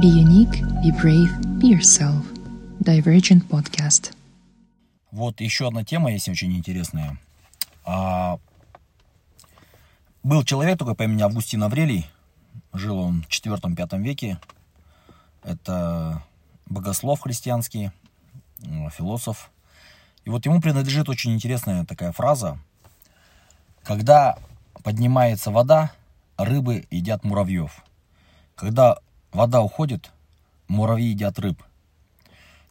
Be unique, be brave, be yourself. Divergent Podcast. Вот еще одна тема есть очень интересная. А, был человек такой по имени Августин Аврелий. Жил он в 4-5 веке. Это богослов христианский, философ. И вот ему принадлежит очень интересная такая фраза. Когда поднимается вода, рыбы едят муравьев. Когда вода уходит, муравьи едят рыб.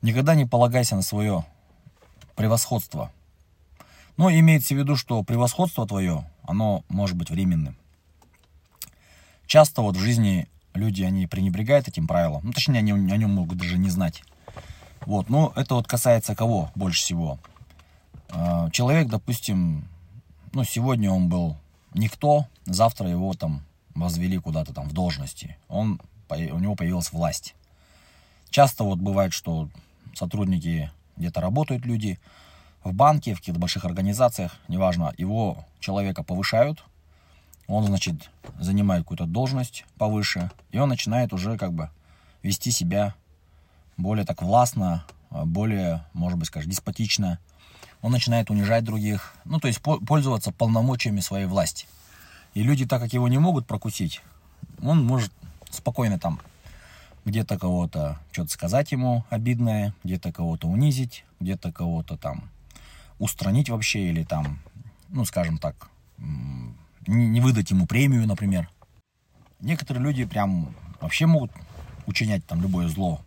Никогда не полагайся на свое превосходство. Но имеется в виду, что превосходство твое, оно может быть временным. Часто вот в жизни люди, они пренебрегают этим правилом. Ну, точнее, они о нем могут даже не знать. Вот, но это вот касается кого больше всего? А, человек, допустим, ну, сегодня он был никто, завтра его там возвели куда-то там в должности. Он, у него появилась власть. Часто вот бывает, что сотрудники где-то работают люди, в банке, в каких-то больших организациях, неважно, его человека повышают, он, значит, занимает какую-то должность повыше, и он начинает уже как бы вести себя более так властно, более, может быть, скажем, деспотично. Он начинает унижать других, ну, то есть пользоваться полномочиями своей власти. И люди, так как его не могут прокусить, он может спокойно там где-то кого-то что-то сказать ему обидное, где-то кого-то унизить, где-то кого-то там устранить вообще или там, ну, скажем так, не выдать ему премию, например. Некоторые люди прям вообще могут учинять там любое зло.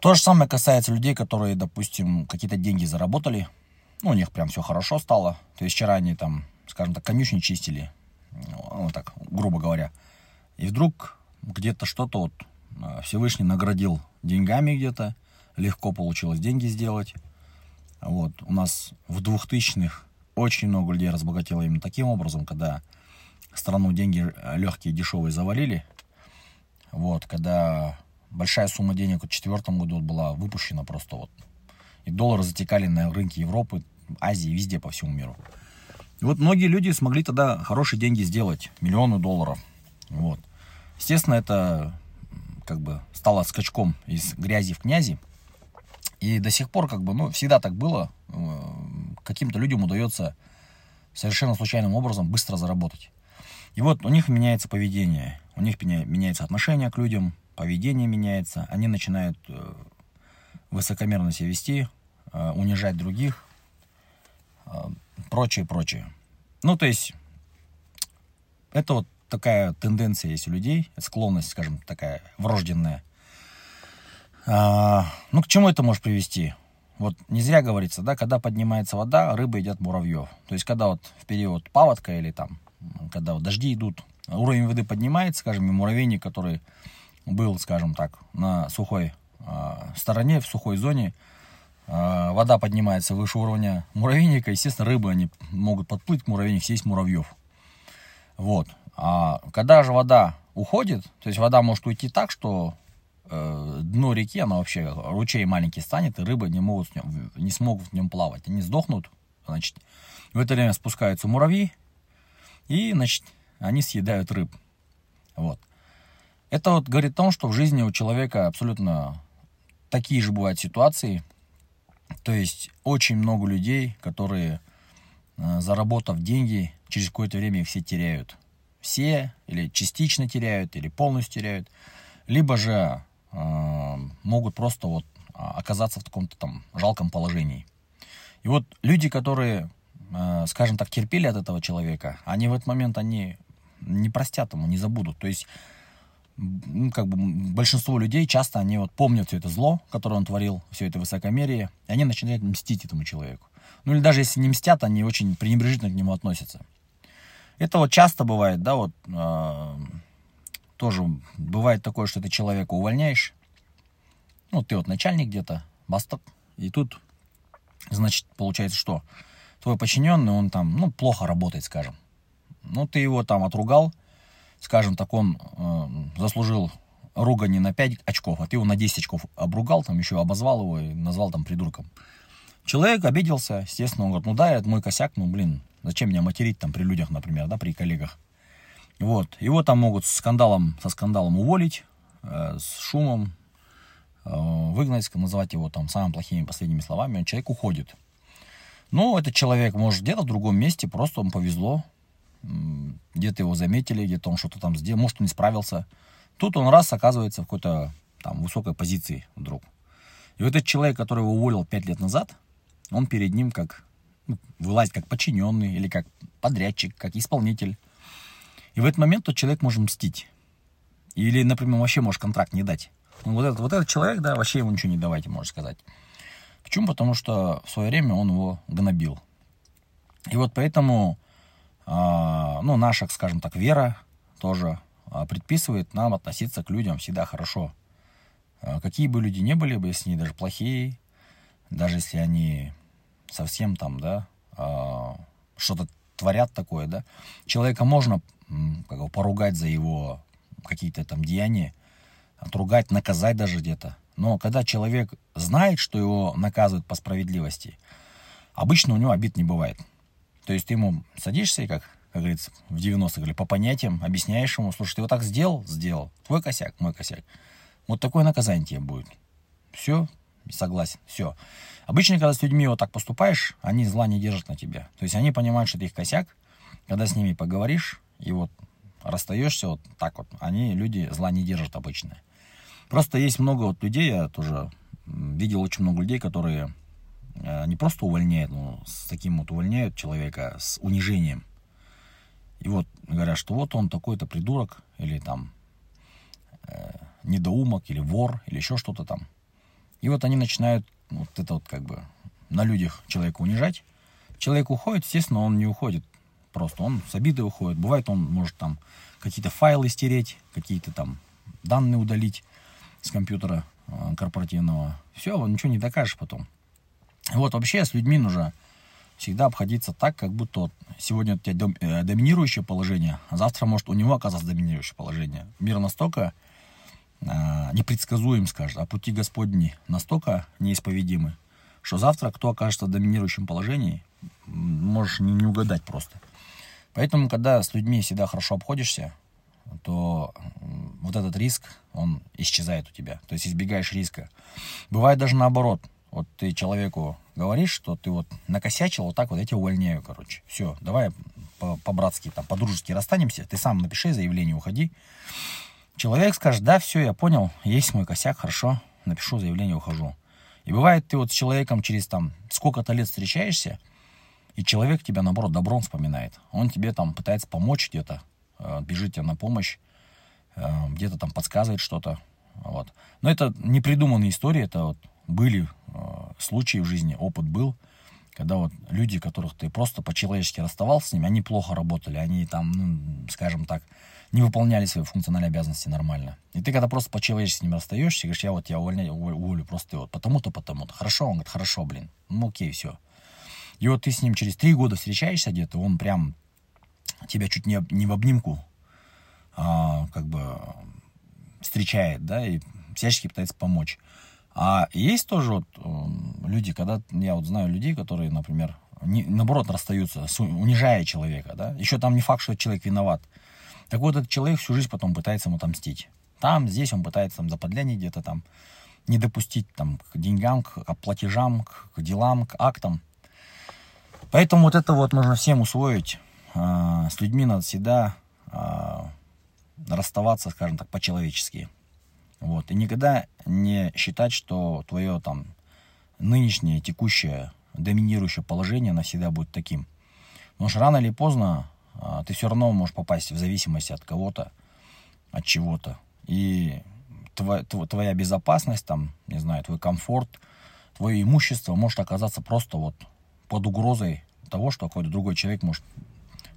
То же самое касается людей, которые, допустим, какие-то деньги заработали, ну, у них прям все хорошо стало. То есть вчера они там, скажем так, конюшни чистили, ну, так, грубо говоря. И вдруг где-то что-то вот а, Всевышний наградил деньгами где-то, легко получилось деньги сделать. Вот, у нас в 2000-х очень много людей разбогатело именно таким образом, когда страну деньги э, легкие, дешевые завалили. Вот, когда большая сумма денег в 2004 году была выпущена просто вот. И доллары затекали на рынке Европы, Азии, везде по всему миру. И вот многие люди смогли тогда хорошие деньги сделать, миллионы долларов. Вот. Естественно, это как бы стало скачком из грязи в князи. И до сих пор, как бы, ну, всегда так было. Э, каким-то людям удается совершенно случайным образом быстро заработать. И вот у них меняется поведение, у них меняется отношение к людям, поведение меняется, они начинают э, высокомерно себя вести, э, унижать других, прочее, прочее. Ну, то есть, это вот такая тенденция есть у людей, склонность, скажем, такая врожденная. А, ну, к чему это может привести? Вот не зря говорится, да, когда поднимается вода, рыбы едят муравьев. То есть, когда вот в период паводка или там, когда вот дожди идут, уровень воды поднимается, скажем, и муравейник, который был, скажем так, на сухой э, стороне, в сухой зоне, э, вода поднимается выше уровня муравейника, естественно, рыбы, они могут подплыть к муравейнику, съесть муравьев. Вот. А когда же вода уходит, то есть вода может уйти так, что э, дно реки, оно вообще, ручей маленький станет, и рыбы не, могут в нем, не смогут в нем плавать. Они сдохнут, значит, в это время спускаются муравьи, и, значит, они съедают рыб. Вот. Это вот говорит о том, что в жизни у человека абсолютно такие же бывают ситуации. То есть очень много людей, которые, э, заработав деньги, через какое-то время их все теряют все или частично теряют, или полностью теряют, либо же э, могут просто вот а, оказаться в таком-то там жалком положении. И вот люди, которые, э, скажем так, терпели от этого человека, они в этот момент, они не простят ему, не забудут. То есть, ну, как бы большинство людей часто, они вот помнят все это зло, которое он творил, все это высокомерие, и они начинают мстить этому человеку. Ну или даже если не мстят, они очень пренебрежительно к нему относятся. Это вот часто бывает, да, вот э, тоже бывает такое, что ты человека увольняешь, ну, ты вот начальник где-то, бастак, и тут, значит, получается что? Твой подчиненный, он там, ну, плохо работает, скажем. Ну, ты его там отругал, скажем так, он э, заслужил ругани на 5 очков, а ты его на 10 очков обругал, там еще обозвал его и назвал там придурком. Человек обиделся, естественно, он говорит, ну да, это мой косяк, ну блин, Зачем меня материть там при людях, например, да, при коллегах. Вот. Его там могут с скандалом, со скандалом уволить, э, с шумом, э, выгнать, называть его там самыми плохими последними словами, человек уходит. Ну, этот человек, может, где-то в другом месте, просто он повезло, где-то его заметили, где-то он что-то там сделал, может, он не справился. Тут он раз оказывается в какой-то там высокой позиции вдруг. И этот человек, который его уволил пять лет назад, он перед ним как ну, вылазит как подчиненный или как подрядчик, как исполнитель. И в этот момент тот человек может мстить. Или, например, вообще может контракт не дать. Ну, вот, этот, вот этот человек, да, вообще ему ничего не давайте, можно сказать. Почему? Потому что в свое время он его гнобил. И вот поэтому, э, ну, наша, скажем так, вера тоже э, предписывает нам относиться к людям всегда хорошо. Э, какие бы люди ни были бы, если они даже плохие, даже если они совсем там, да, э, что-то творят такое, да, человека можно как бы, поругать за его какие-то там деяния, отругать, наказать даже где-то. Но когда человек знает, что его наказывают по справедливости, обычно у него обид не бывает. То есть ты ему садишься и, как, как говорится, в 90-х, или по понятиям, объясняешь ему, слушай, ты вот так сделал, сделал, твой косяк, мой косяк. Вот такое наказание тебе будет. Все, согласен, все. Обычно, когда с людьми вот так поступаешь, они зла не держат на тебя. То есть они понимают, что это их косяк. Когда с ними поговоришь, и вот расстаешься вот так вот, они, люди, зла не держат обычно. Просто есть много вот людей, я тоже видел очень много людей, которые э, не просто увольняют, но с таким вот увольняют человека с унижением. И вот говорят, что вот он такой-то придурок, или там э, недоумок, или вор, или еще что-то там. И вот они начинают вот это вот как бы на людях человека унижать. Человек уходит, естественно, он не уходит просто. Он с обидой уходит. Бывает, он может там какие-то файлы стереть, какие-то там данные удалить с компьютера э, корпоративного. Все, ничего не докажешь потом. Вот вообще с людьми нужно всегда обходиться так, как будто вот сегодня у тебя э, доминирующее положение, а завтра может у него оказаться доминирующее положение. Мир настолько непредсказуем, скажем, а пути Господни настолько неисповедимы, что завтра кто окажется в доминирующем положении, можешь не, не угадать просто. Поэтому, когда с людьми всегда хорошо обходишься, то вот этот риск, он исчезает у тебя. То есть избегаешь риска. Бывает даже наоборот. Вот ты человеку говоришь, что ты вот накосячил, вот так вот я тебя увольняю, короче. Все, давай по-братски, там, по-дружески расстанемся. Ты сам напиши заявление, уходи. Человек скажет, да, все, я понял, есть мой косяк, хорошо, напишу заявление, ухожу. И бывает, ты вот с человеком через там сколько-то лет встречаешься, и человек тебя, наоборот, добром вспоминает. Он тебе там пытается помочь где-то, э, бежит тебе на помощь, э, где-то там подсказывает что-то. Вот. Но это не придуманные истории, это вот были э, случаи в жизни, опыт был, когда вот люди, которых ты просто по-человечески расставался с ними, они плохо работали, они там, ну, скажем так, не выполняли свои функциональные обязанности нормально. И ты когда просто по-человечески с ними расстаешься, говоришь, я вот я увольняю, уволю просто вот потому-то, потому-то. Хорошо? Он говорит, хорошо, блин. Ну окей, все. И вот ты с ним через три года встречаешься где-то, он прям тебя чуть не, не в обнимку а, как бы встречает, да, и всячески пытается помочь. А есть тоже вот люди, когда я вот знаю людей, которые, например, не, наоборот расстаются, унижая человека, да, еще там не факт, что человек виноват. Так вот, этот человек всю жизнь потом пытается ему отомстить. Там, здесь он пытается там заподлянить где-то там, не допустить там к деньгам, к платежам, к делам, к актам. Поэтому вот это вот нужно всем усвоить. А, с людьми надо всегда а, расставаться, скажем так, по-человечески. Вот. И никогда не считать, что твое там нынешнее, текущее, доминирующее положение навсегда будет таким. Потому что рано или поздно а, ты все равно можешь попасть в зависимость от кого-то, от чего-то. И твоя, твоя безопасность, там, не знаю, твой комфорт, твое имущество может оказаться просто вот под угрозой того, что какой-то другой человек может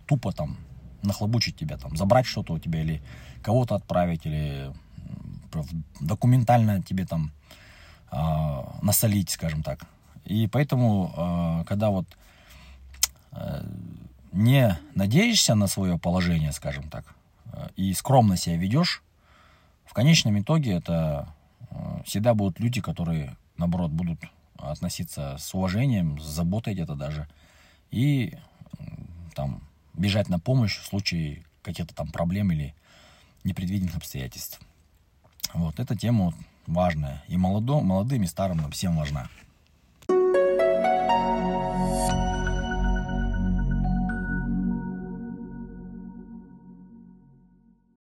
тупо там нахлобучить тебя, там, забрать что-то у тебя или кого-то отправить, или документально тебе там э, насолить, скажем так. И поэтому, э, когда вот э, не надеешься на свое положение, скажем так, э, и скромно себя ведешь, в конечном итоге это э, всегда будут люди, которые, наоборот, будут относиться с уважением, с заботой где-то даже, и там бежать на помощь в случае каких-то там проблем или непредвиденных обстоятельств. Вот эта тема вот важная. И молодо, молодым, и старым всем важна.